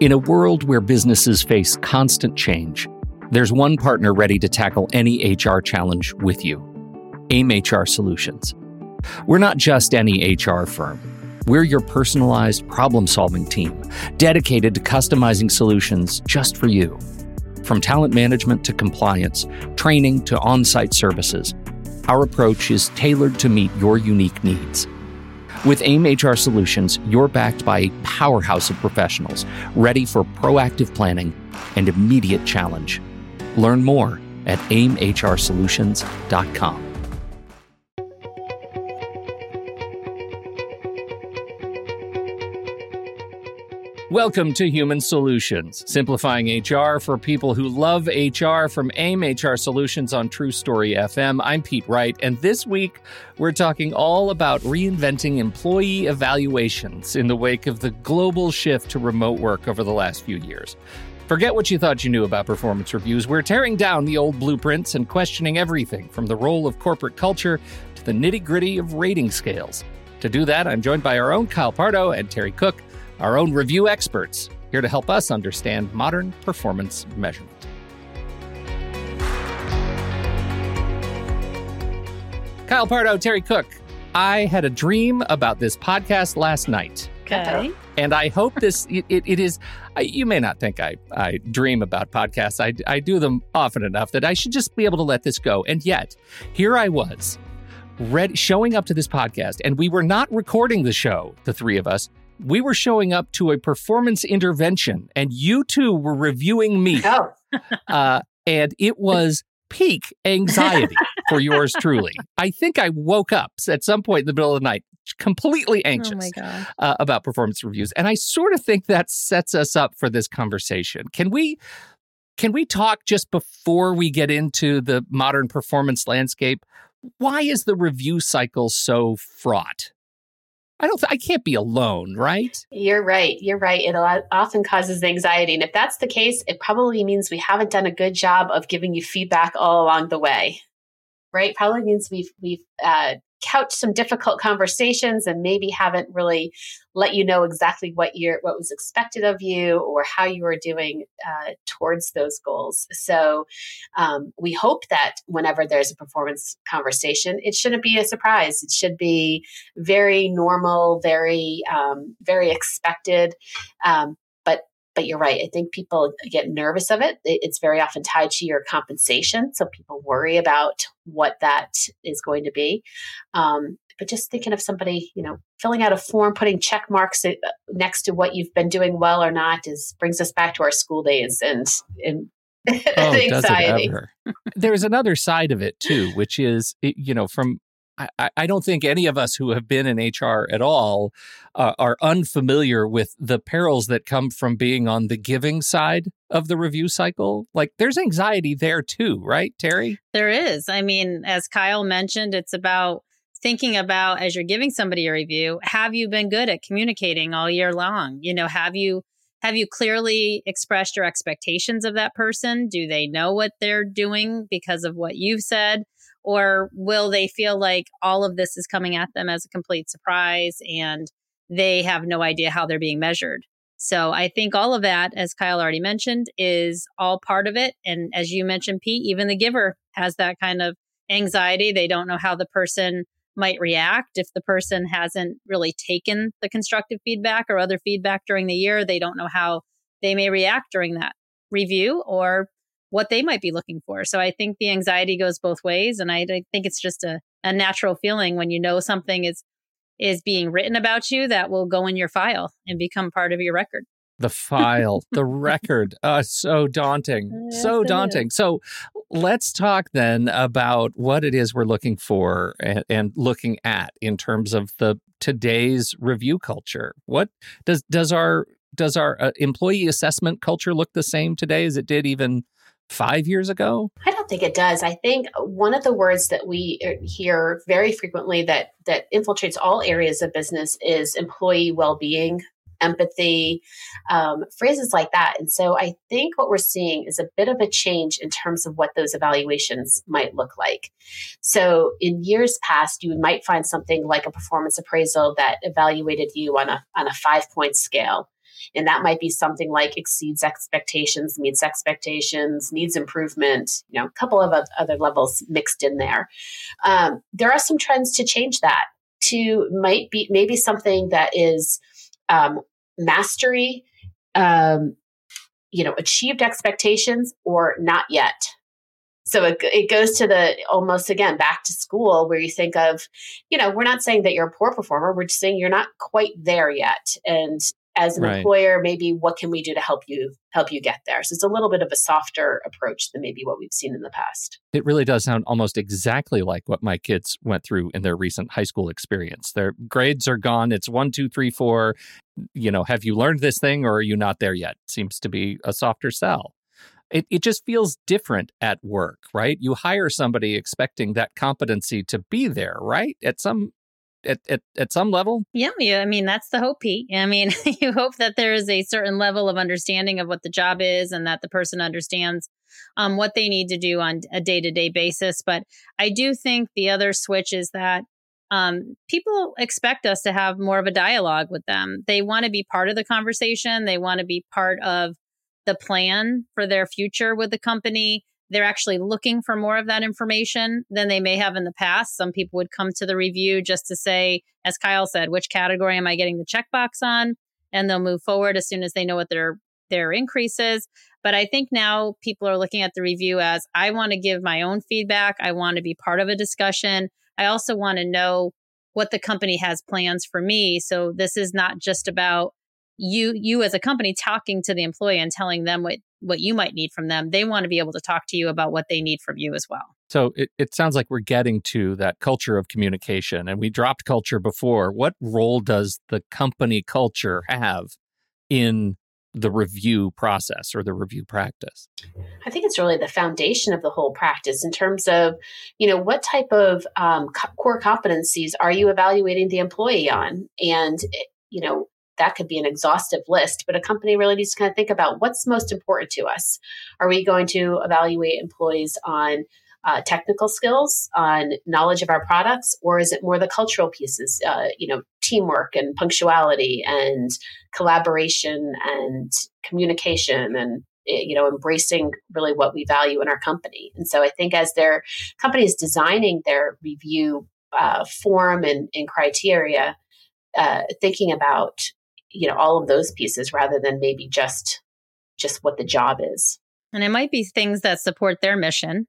In a world where businesses face constant change, there's one partner ready to tackle any HR challenge with you AIM HR Solutions. We're not just any HR firm. We're your personalized problem solving team, dedicated to customizing solutions just for you. From talent management to compliance, training to on site services, our approach is tailored to meet your unique needs. With AIM HR Solutions, you're backed by a powerhouse of professionals ready for proactive planning and immediate challenge. Learn more at aimhrsolutions.com. Welcome to Human Solutions, simplifying HR for people who love HR from AIM HR Solutions on TruStory FM. I'm Pete Wright, and this week we're talking all about reinventing employee evaluations in the wake of the global shift to remote work over the last few years. Forget what you thought you knew about performance reviews. We're tearing down the old blueprints and questioning everything from the role of corporate culture to the nitty gritty of rating scales. To do that, I'm joined by our own Kyle Pardo and Terry Cook our own review experts, here to help us understand modern performance measurement. Kyle Pardo, Terry Cook. I had a dream about this podcast last night. Okay. And I hope this, it, it, it is, I, you may not think I, I dream about podcasts. I, I do them often enough that I should just be able to let this go. And yet, here I was, ready, showing up to this podcast, and we were not recording the show, the three of us we were showing up to a performance intervention and you two were reviewing me. Oh. uh, and it was peak anxiety for yours truly. I think I woke up at some point in the middle of the night completely oh anxious oh uh, about performance reviews. And I sort of think that sets us up for this conversation. Can we can we talk just before we get into the modern performance landscape? Why is the review cycle so fraught? I don't. Th- I can't be alone, right? You're right. You're right. It often causes anxiety, and if that's the case, it probably means we haven't done a good job of giving you feedback all along the way. Right? Probably means we've we've uh, couch some difficult conversations and maybe haven't really let you know exactly what you're what was expected of you or how you are doing uh, towards those goals. So um, we hope that whenever there's a performance conversation it shouldn't be a surprise. It should be very normal very um, very expected. Um, but you're right. I think people get nervous of it. It's very often tied to your compensation. So people worry about what that is going to be. Um, but just thinking of somebody, you know, filling out a form, putting check marks uh, next to what you've been doing well or not is brings us back to our school days and, and oh, anxiety. There's another side of it too, which is, you know, from I, I, don't think any of us who have been in HR at all uh, are unfamiliar with the perils that come from being on the giving side of the review cycle. Like there's anxiety there too, right, Terry? There is. I mean, as Kyle mentioned, it's about thinking about as you're giving somebody a review, have you been good at communicating all year long? You know, have you have you clearly expressed your expectations of that person? Do they know what they're doing because of what you've said? Or will they feel like all of this is coming at them as a complete surprise and they have no idea how they're being measured? So I think all of that, as Kyle already mentioned, is all part of it. And as you mentioned, Pete, even the giver has that kind of anxiety. They don't know how the person might react if the person hasn't really taken the constructive feedback or other feedback during the year. They don't know how they may react during that review or what they might be looking for. So I think the anxiety goes both ways. And I, I think it's just a, a natural feeling when you know something is is being written about you that will go in your file and become part of your record. The file, the record. Uh, so daunting. Yes, so daunting. So let's talk then about what it is we're looking for and, and, looking at in terms of the today's review culture. What does does our does our uh, employee assessment culture look the same today as it did even five years ago? I don't think it does. I think one of the words that we uh, hear very frequently that that infiltrates all areas of business is employee well-being, empathy, um, phrases like that. And so I think what we're seeing is a bit of a change in terms of what those evaluations might look like. So in years past, you might find something like a performance appraisal that evaluated you on a on a five point scale. And that might be something like exceeds expectations, meets expectations, needs improvement, you know, a couple of other levels mixed in there. Um, there are some trends to change that to might be maybe something that is um, mastery, um, you know, achieved expectations or not yet so it, it goes to the almost again back to school where you think of you know we're not saying that you're a poor performer we're just saying you're not quite there yet and as an right. employer maybe what can we do to help you help you get there? So it's a little bit of a softer approach than maybe what we've seen in the past. It really does sound almost exactly like what my kids went through in their recent high school experience. Their grades are gone. It's one two three four. You know have you learned this thing or are you not there yet? Seems to be a softer sell. It, it just feels different at work, right? You hire somebody expecting that competency to be there, right? At some at, at, at some level? Yeah, yeah. I mean, that's the hope, Pete. I mean, you hope that there is a certain level of understanding of what the job is and that the person understands um, what they need to do on a day to day basis. But I do think the other switch is that um, people expect us to have more of a dialogue with them. They want to be part of the conversation, they want to be part of the plan for their future with the company. They're actually looking for more of that information than they may have in the past. Some people would come to the review just to say, as Kyle said, which category am I getting the checkbox on? And they'll move forward as soon as they know what their their increase is. But I think now people are looking at the review as I want to give my own feedback. I want to be part of a discussion. I also want to know what the company has plans for me. So this is not just about you you as a company talking to the employee and telling them what what you might need from them they want to be able to talk to you about what they need from you as well. So it, it sounds like we're getting to that culture of communication and we dropped culture before. What role does the company culture have in the review process or the review practice? I think it's really the foundation of the whole practice in terms of you know what type of um, core competencies are you evaluating the employee on? And you know that could be an exhaustive list, but a company really needs to kind of think about what's most important to us. Are we going to evaluate employees on uh, technical skills, on knowledge of our products, or is it more the cultural pieces, uh, you know, teamwork and punctuality and collaboration and communication and eh, you know embracing really what we value in our company and so i think as their company is designing their review uh, form and, and criteria uh, thinking about you know all of those pieces rather than maybe just just what the job is. And it might be things that support their mission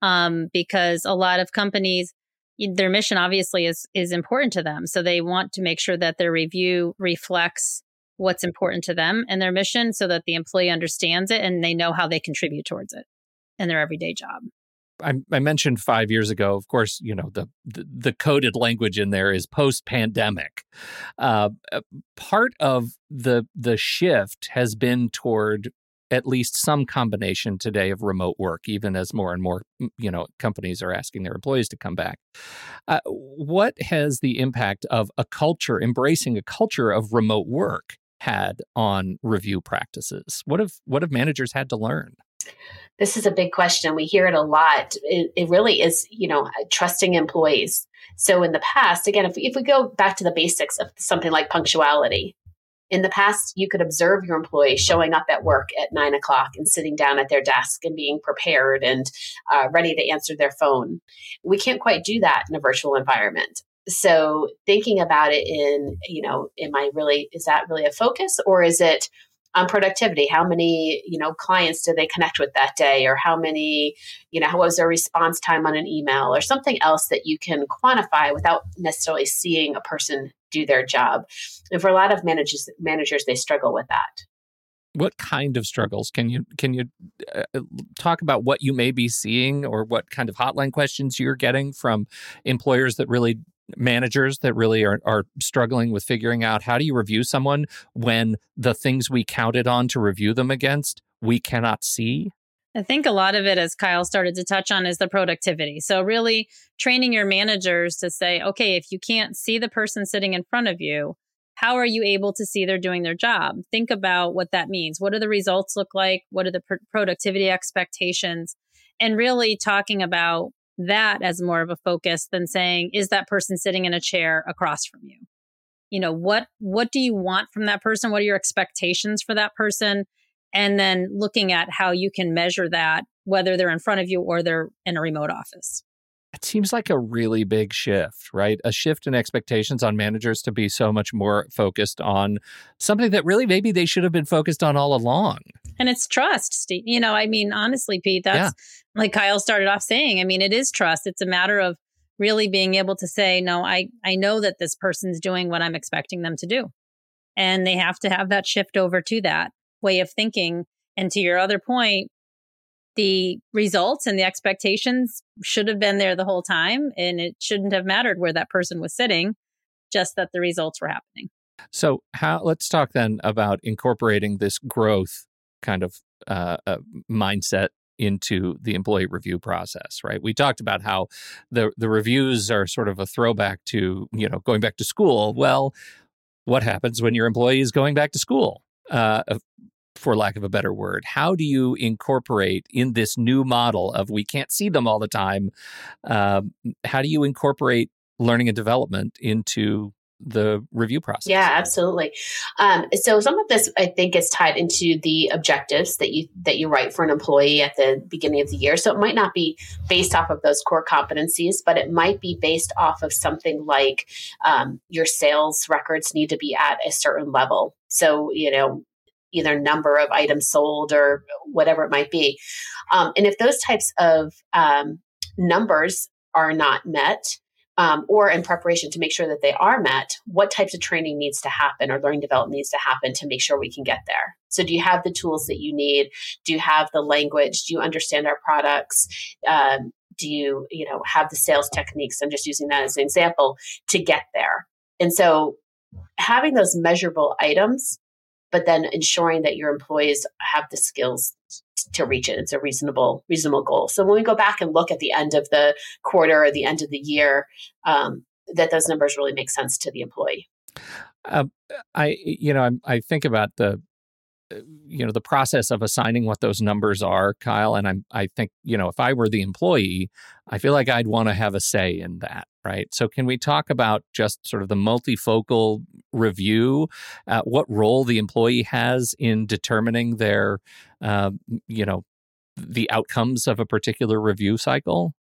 um, because a lot of companies their mission obviously is is important to them. So they want to make sure that their review reflects what's important to them and their mission so that the employee understands it and they know how they contribute towards it in their everyday job I, I, mentioned five years ago. Of course, you know the the, the coded language in there is post pandemic. Uh, uh, part of the the shift has been toward at least some combination today of remote work, even as more and more you know companies are asking their employees to come back. Uh, what has the impact of a culture embracing a culture of remote work had on review practices? What have what have managers had to learn? This is a big question. We hear it a lot. It, it really is, you know, trusting employees. So in the past, again, if we, if we go back to the basics of something like punctuality, in the past, you could observe your employee showing up at work at nine o'clock and sitting down at their desk and being prepared and uh, ready to answer their phone. We can't quite do that in a virtual environment. So thinking about it in, you know, am I really, is that really a focus or is it, on productivity. How many you know clients did they connect with that day? Or how many you know how was their response time on an email? Or something else that you can quantify without necessarily seeing a person do their job. And for a lot of managers managers they struggle with that. What kind of struggles? Can you can you uh, talk about what you may be seeing or what kind of hotline questions you're getting from employers that really managers that really are, are struggling with figuring out how do you review someone when the things we counted on to review them against we cannot see I think a lot of it, as Kyle started to touch on, is the productivity. So, really training your managers to say, okay, if you can't see the person sitting in front of you, how are you able to see they're doing their job? Think about what that means. What do the results look like? What are the pr- productivity expectations? And really talking about that as more of a focus than saying, is that person sitting in a chair across from you? you know what what do you want from that person what are your expectations for that person and then looking at how you can measure that whether they're in front of you or they're in a remote office it seems like a really big shift, right? A shift in expectations on managers to be so much more focused on something that really maybe they should have been focused on all along. And it's trust, Steve. You know, I mean, honestly, Pete, that's yeah. like Kyle started off saying. I mean, it is trust. It's a matter of really being able to say, no, I, I know that this person's doing what I'm expecting them to do. And they have to have that shift over to that way of thinking. And to your other point, the results and the expectations should have been there the whole time. And it shouldn't have mattered where that person was sitting, just that the results were happening. So, how let's talk then about incorporating this growth kind of uh, uh, mindset into the employee review process, right? We talked about how the the reviews are sort of a throwback to you know going back to school. Well, what happens when your employee is going back to school? Uh, for lack of a better word. How do you incorporate in this new model of we can't see them all the time? Uh, how do you incorporate learning and development into the review process. Yeah, absolutely. Um, so some of this, I think, is tied into the objectives that you that you write for an employee at the beginning of the year. So it might not be based off of those core competencies, but it might be based off of something like um, your sales records need to be at a certain level. So you know either number of items sold or whatever it might be. Um, and if those types of um, numbers are not met, um, or in preparation to make sure that they are met, what types of training needs to happen or learning development needs to happen to make sure we can get there? So, do you have the tools that you need? Do you have the language? Do you understand our products? Um, do you, you know, have the sales techniques? I'm just using that as an example to get there. And so, having those measurable items but then ensuring that your employees have the skills to reach it. It's a reasonable, reasonable goal. So when we go back and look at the end of the quarter or the end of the year, um, that those numbers really make sense to the employee. Uh, I, you know, I, I think about the you know the process of assigning what those numbers are kyle and i'm i think you know if i were the employee i feel like i'd want to have a say in that right so can we talk about just sort of the multifocal review uh, what role the employee has in determining their uh, you know the outcomes of a particular review cycle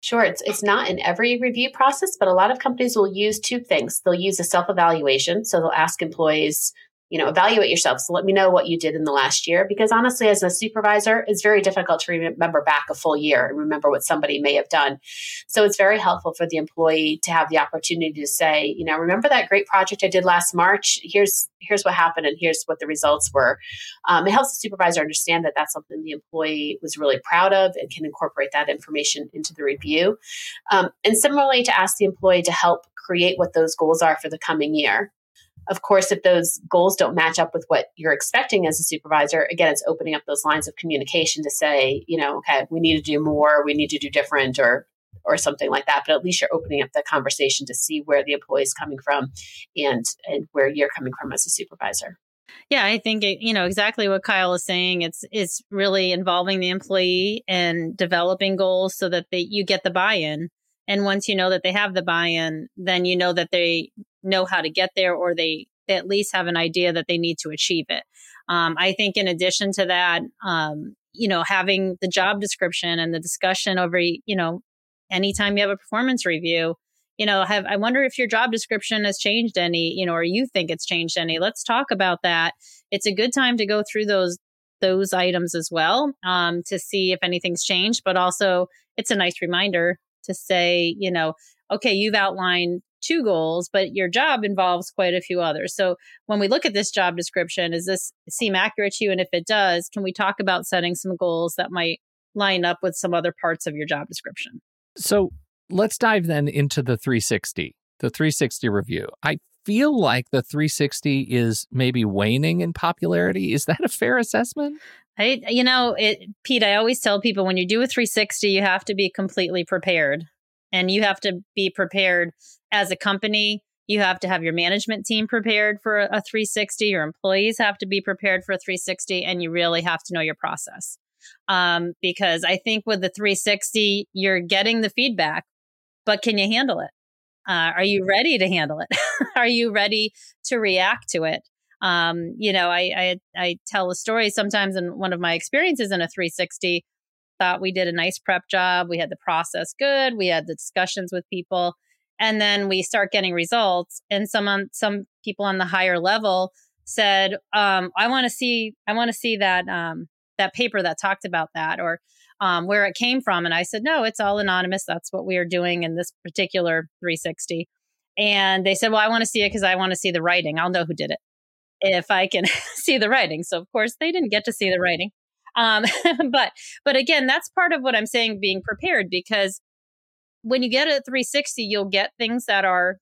Sure, it's it's not in every review process, but a lot of companies will use two things. They'll use a self-evaluation, so they'll ask employees you know, evaluate yourself. So let me know what you did in the last year. Because honestly, as a supervisor, it's very difficult to remember back a full year and remember what somebody may have done. So it's very helpful for the employee to have the opportunity to say, you know, remember that great project I did last March? Here's here's what happened and here's what the results were. Um, it helps the supervisor understand that that's something the employee was really proud of and can incorporate that information into the review. Um, and similarly, to ask the employee to help create what those goals are for the coming year. Of course, if those goals don't match up with what you're expecting as a supervisor, again, it's opening up those lines of communication to say, you know, okay, we need to do more, we need to do different, or or something like that. But at least you're opening up the conversation to see where the employee is coming from and and where you're coming from as a supervisor. Yeah, I think it, you know exactly what Kyle is saying. It's it's really involving the employee and developing goals so that they you get the buy-in. And once you know that they have the buy-in, then you know that they know how to get there or they, they at least have an idea that they need to achieve it. Um, I think in addition to that, um, you know, having the job description and the discussion over, you know, anytime you have a performance review, you know, have I wonder if your job description has changed any, you know, or you think it's changed any. Let's talk about that. It's a good time to go through those those items as well um, to see if anything's changed, but also it's a nice reminder to say, you know, okay, you've outlined two goals, but your job involves quite a few others. So when we look at this job description, does this seem accurate to you? And if it does, can we talk about setting some goals that might line up with some other parts of your job description? So let's dive then into the 360, the 360 review. I feel like the 360 is maybe waning in popularity. Is that a fair assessment? I, you know, it, Pete, I always tell people when you do a 360, you have to be completely prepared and you have to be prepared as a company you have to have your management team prepared for a 360 your employees have to be prepared for a 360 and you really have to know your process um, because i think with the 360 you're getting the feedback but can you handle it Uh, are you ready to handle it? are you ready to react to it? Um, you know, I, I I tell a story sometimes in one of my experiences in a 360. Thought we did a nice prep job. We had the process good. We had the discussions with people, and then we start getting results. And some on, some people on the higher level said, um, "I want to see. I want to see that um, that paper that talked about that, or um, where it came from." And I said, "No, it's all anonymous. That's what we are doing in this particular 360." And they said, "Well, I want to see it because I want to see the writing. I'll know who did it." if I can see the writing. So of course they didn't get to see the writing. Um, but but again, that's part of what I'm saying being prepared because when you get a 360, you'll get things that are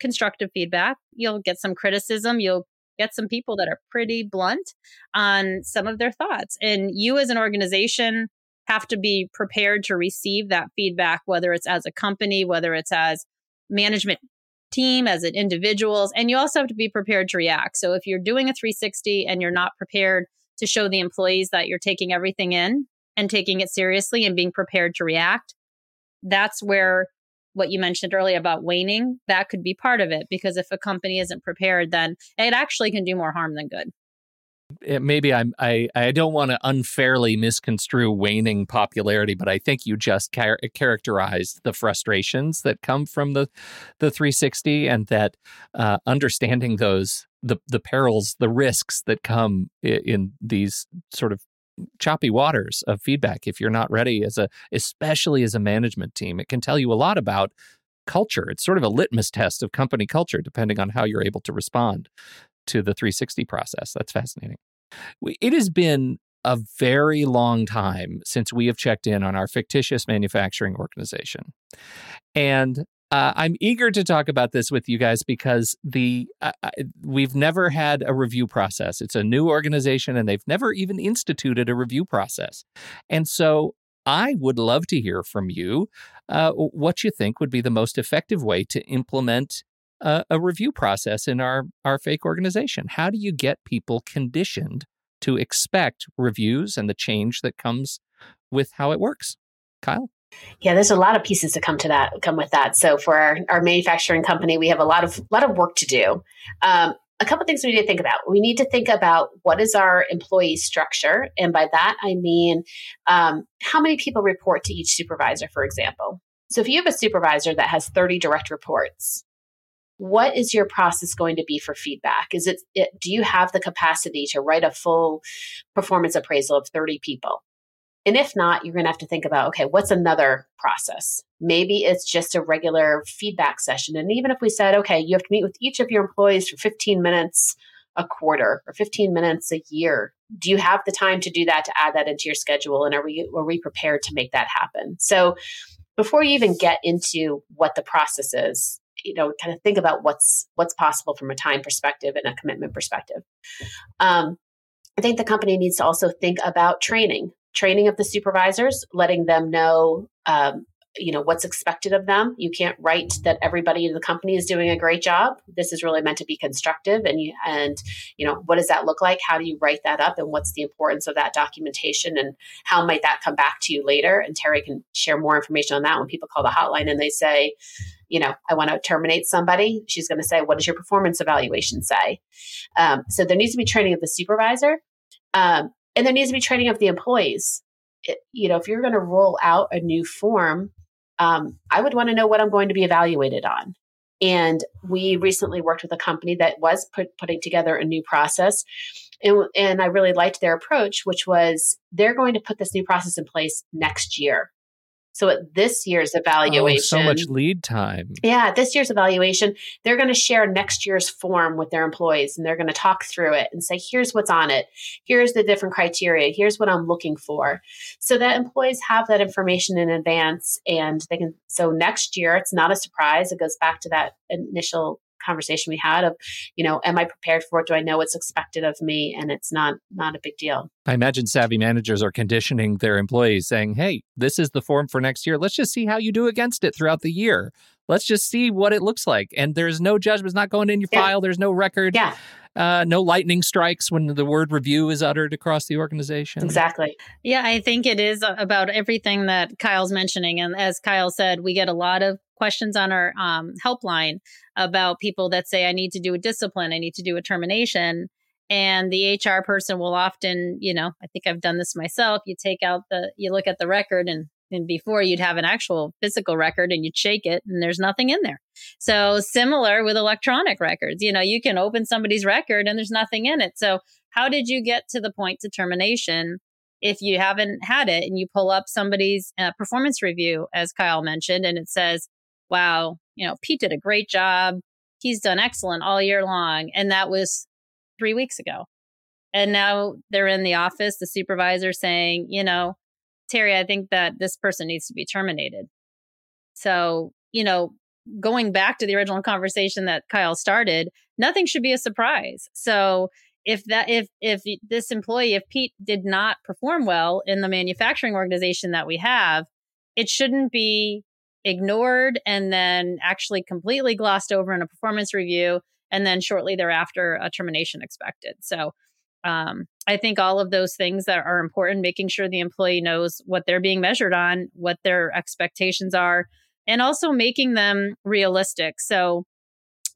constructive feedback. You'll get some criticism. You'll get some people that are pretty blunt on some of their thoughts. And you as an organization have to be prepared to receive that feedback, whether it's as a company, whether it's as management team, as an individuals, and you also have to be prepared to react. So if you're doing a 360 and you're not prepared to show the employees that you're taking everything in and taking it seriously and being prepared to react, that's where what you mentioned earlier about waning, that could be part of it. Because if a company isn't prepared, then it actually can do more harm than good maybe I'm I I don't want to unfairly misconstrue waning popularity, but I think you just char- characterized the frustrations that come from the the 360, and that uh, understanding those the the perils, the risks that come in, in these sort of choppy waters of feedback if you're not ready as a especially as a management team. It can tell you a lot about culture. It's sort of a litmus test of company culture depending on how you're able to respond to the 360 process. That's fascinating. It has been a very long time since we have checked in on our fictitious manufacturing organization. And uh, I'm eager to talk about this with you guys because the uh, we've never had a review process. It's a new organization, and they've never even instituted a review process. And so, I would love to hear from you uh, what you think would be the most effective way to implement a, a review process in our our fake organization. How do you get people conditioned to expect reviews and the change that comes with how it works? Kyle? Yeah, there's a lot of pieces to come to that come with that. So for our, our manufacturing company, we have a lot of lot of work to do. Um, a couple things we need to think about. We need to think about what is our employee structure, and by that I mean um, how many people report to each supervisor, for example. So if you have a supervisor that has 30 direct reports, what is your process going to be for feedback? Is it, it, do you have the capacity to write a full performance appraisal of 30 people? And if not you're going to have to think about okay what's another process? Maybe it's just a regular feedback session. And even if we said okay you have to meet with each of your employees for 15 minutes a quarter or 15 minutes a year. Do you have the time to do that to add that into your schedule? And are we are we prepared to make that happen? So before you even get into what the process is you know kind of think about what's what's possible from a time perspective and a commitment perspective. Um, i think the company needs to also think about training training of the supervisors letting them know um, you know what's expected of them. You can't write that everybody in the company is doing a great job. This is really meant to be constructive and you and you know what does that look like? How do you write that up and what's the importance of that documentation and how might that come back to you later? And terry can share more information on that when people call the hotline and they say you know i want to terminate somebody she's going to say what does your performance evaluation say um, so there needs to be training of the supervisor um, and there needs to be training of the employees it, you know if you're going to roll out a new form um, I would want to know what I'm going to be evaluated on. And we recently worked with a company that was put, putting together a new process. And, and I really liked their approach, which was they're going to put this new process in place next year. So at this year's evaluation, oh, so much lead time. Yeah, this year's evaluation, they're going to share next year's form with their employees and they're going to talk through it and say, here's what's on it. Here's the different criteria. Here's what I'm looking for. So that employees have that information in advance and they can. So next year, it's not a surprise. It goes back to that initial conversation we had of you know am i prepared for it do i know what's expected of me and it's not not a big deal i imagine savvy managers are conditioning their employees saying hey this is the form for next year let's just see how you do against it throughout the year let's just see what it looks like and there's no judgment it's not going in your yeah. file there's no record yeah uh, no lightning strikes when the word review is uttered across the organization. Exactly. Yeah, I think it is about everything that Kyle's mentioning. And as Kyle said, we get a lot of questions on our um, helpline about people that say, I need to do a discipline, I need to do a termination. And the HR person will often, you know, I think I've done this myself. You take out the, you look at the record and and before you'd have an actual physical record and you'd shake it and there's nothing in there. So similar with electronic records, you know, you can open somebody's record and there's nothing in it. So how did you get to the point to termination if you haven't had it and you pull up somebody's uh, performance review, as Kyle mentioned, and it says, wow, you know, Pete did a great job. He's done excellent all year long. And that was three weeks ago. And now they're in the office, the supervisor saying, you know, Terry, I think that this person needs to be terminated. So, you know, going back to the original conversation that Kyle started, nothing should be a surprise. So, if that if if this employee if Pete did not perform well in the manufacturing organization that we have, it shouldn't be ignored and then actually completely glossed over in a performance review and then shortly thereafter a termination expected. So um, I think all of those things that are important, making sure the employee knows what they're being measured on, what their expectations are, and also making them realistic. So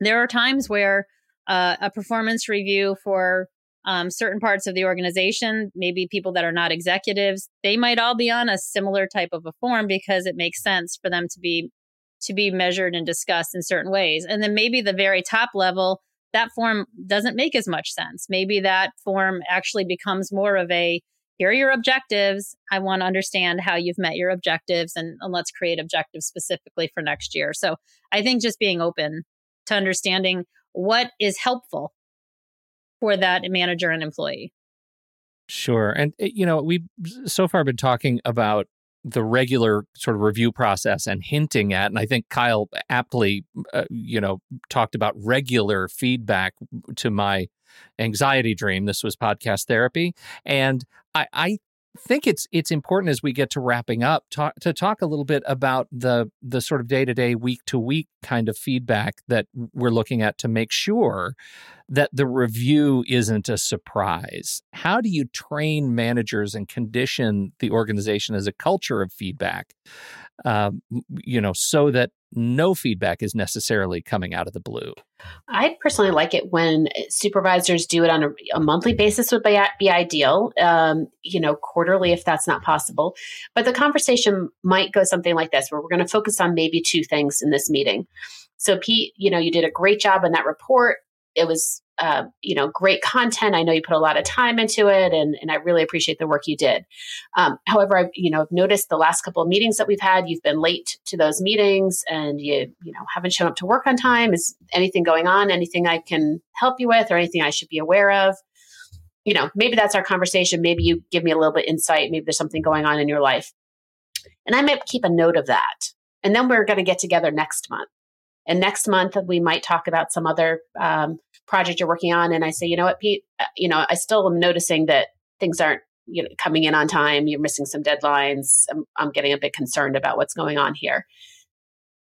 there are times where uh, a performance review for um, certain parts of the organization, maybe people that are not executives, they might all be on a similar type of a form because it makes sense for them to be to be measured and discussed in certain ways. And then maybe the very top level, that form doesn't make as much sense. Maybe that form actually becomes more of a here are your objectives. I want to understand how you've met your objectives and, and let's create objectives specifically for next year. So I think just being open to understanding what is helpful for that manager and employee. Sure. And, eh, you know, we've so far been talking about the regular sort of review process and hinting at and i think kyle aptly uh, you know talked about regular feedback to my anxiety dream this was podcast therapy and i i think it's it's important as we get to wrapping up talk, to talk a little bit about the the sort of day to day, week to week kind of feedback that we're looking at to make sure that the review isn't a surprise. How do you train managers and condition the organization as a culture of feedback? Um, you know, so that no feedback is necessarily coming out of the blue. I personally like it when supervisors do it on a, a monthly basis would be, be ideal. Um, you know, quarterly if that's not possible. But the conversation might go something like this, where we're going to focus on maybe two things in this meeting. So, Pete, you know, you did a great job in that report. It was uh, you know, great content. I know you put a lot of time into it, and, and I really appreciate the work you did. Um, however, I've you know noticed the last couple of meetings that we've had, you've been late to those meetings, and you you know haven't shown up to work on time. Is anything going on? Anything I can help you with, or anything I should be aware of? You know, maybe that's our conversation. Maybe you give me a little bit insight. Maybe there's something going on in your life, and I might keep a note of that. And then we're going to get together next month. And next month we might talk about some other um, project you're working on and I say, you know what, Pete, uh, you know, I still am noticing that things aren't you know coming in on time. You're missing some deadlines. I'm, I'm getting a bit concerned about what's going on here.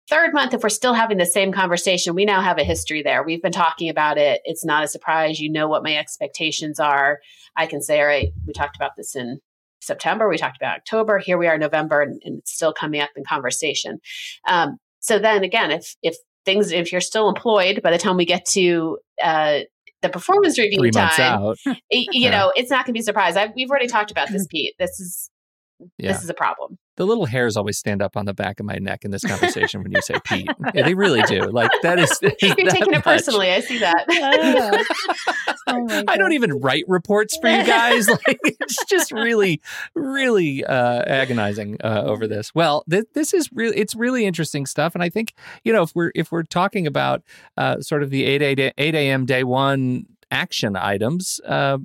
Third month, if we're still having the same conversation, we now have a history there. We've been talking about it. It's not a surprise. You know what my expectations are. I can say, all right, we talked about this in September. We talked about October. Here we are, November, and, and it's still coming up in conversation. Um, so then again, if if things if you're still employed by the time we get to uh, the performance review Three time, you yeah. know, it's not going to be a surprise. I've, we've already talked about this, Pete. This is yeah. this is a problem the little hairs always stand up on the back of my neck in this conversation when you say Pete. Yeah, they really do. Like that is. You're taking it personally. I see that. oh I don't even write reports for you guys. Like it's just really, really uh, agonizing uh, over this. Well, th- this is really it's really interesting stuff, and I think you know if we're if we're talking about uh, sort of the eight eight eight a.m. day one action items uh,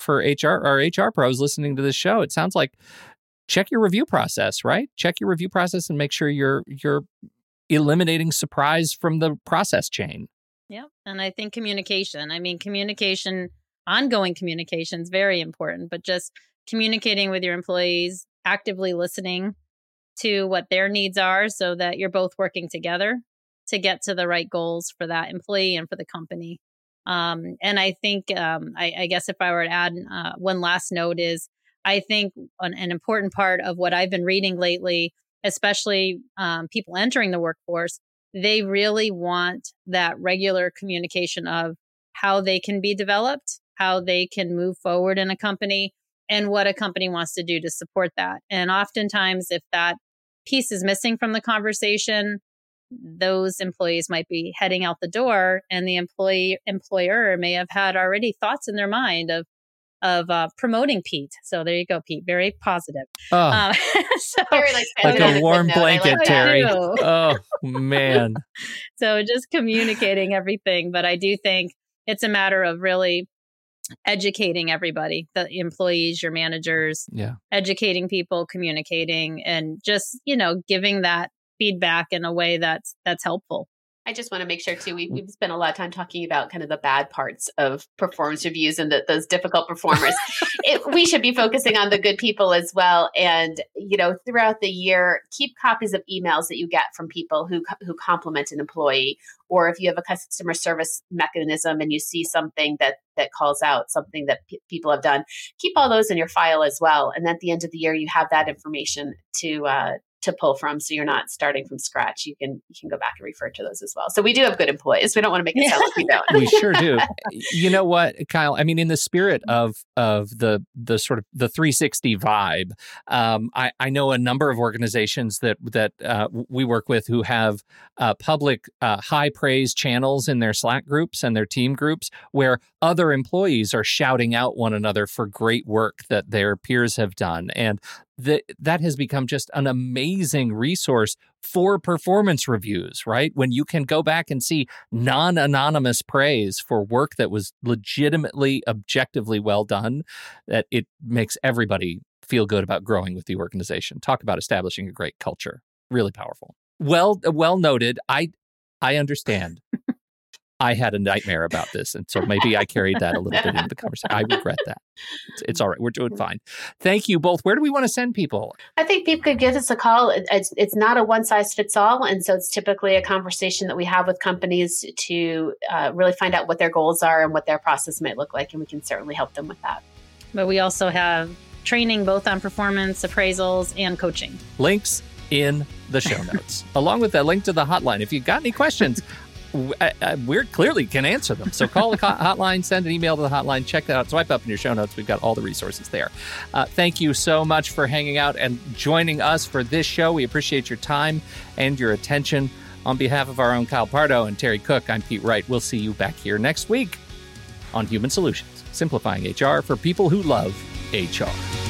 for HR or HR pros listening to this show. It sounds like check your review process, right? Check your review process and make sure you're you're eliminating surprise from the process chain. Yeah. And I think communication. I mean, communication, ongoing communication is very important, but just communicating with your employees, actively listening to what their needs are so that you're both working together to get to the right goals for that employee and for the company. Um, and I think, um, I, I, guess if I were to add uh, one last note is I think an, an important part of what I've been reading lately especially um, people entering the workforce, they really want that regular communication of how they can be developed, how they can move forward in a company, and what a company wants to do to support that. And oftentimes, if that piece is missing from the conversation, those employees might be heading out the door and the employee employer may have had already thoughts in their mind of of uh, promoting Pete. So there you go, Pete. Very positive. Oh, uh, so, like, like a warm blanket, like Terry. oh man. so just communicating everything, but I do think it's a matter of really educating everybody the employees your managers yeah educating people communicating and just you know giving that feedback in a way that's that's helpful I just want to make sure too. We, have spent a lot of time talking about kind of the bad parts of performance reviews and the, those difficult performers. it, we should be focusing on the good people as well. And you know, throughout the year, keep copies of emails that you get from people who who compliment an employee, or if you have a customer service mechanism and you see something that that calls out something that p- people have done, keep all those in your file as well. And at the end of the year, you have that information to uh, to pull from so you're not starting from scratch. You can you can go back and refer to those as well. So we do have good employees. We don't want to make it sound like we don't. We sure do. You know what kyle? I mean in the spirit of of the the sort of the 360 vibe um, I, I know a number of organizations that that uh, we work with who have uh, public uh, high praise channels in their slack groups and their team groups where other employees are shouting out one another for great work that their peers have done. And that that has become just an amazing resource for performance reviews right? When you can go back and see non-anonymous praise for work that was legitimately objectively well done that it makes everybody feel good about growing with the organization. Talk about establishing a great culture. Really powerful. Well well noted. I i understand I had a nightmare about this. And so maybe I carried that a little bit into the conversation. I regret that. It's, it's, all right. We're doing fine. Thank you both. Where do we want to send people? I think people could give us a call. It's, it's not a one size fits all. And so it's typically a conversation that we have with companies to uh, really find out what their goals are and what their process might look like. And we can certainly help them with that. But we also have training both on performance appraisals and coaching. Links in the show notes, along with a link to the hotline. If you've got any questions, we clearly can answer them. So call the hotline, send an email to the hotline, check that out. Swipe up in your show notes. We've got all the resources there. Uh, thank you so much for hanging out and joining us for this show. We appreciate your time and your attention. On behalf of our own Kyle Pardo and Terry Cook, I'm Pete Wright. We'll see you back here next week on Human Solutions, simplifying HR for people who love HR.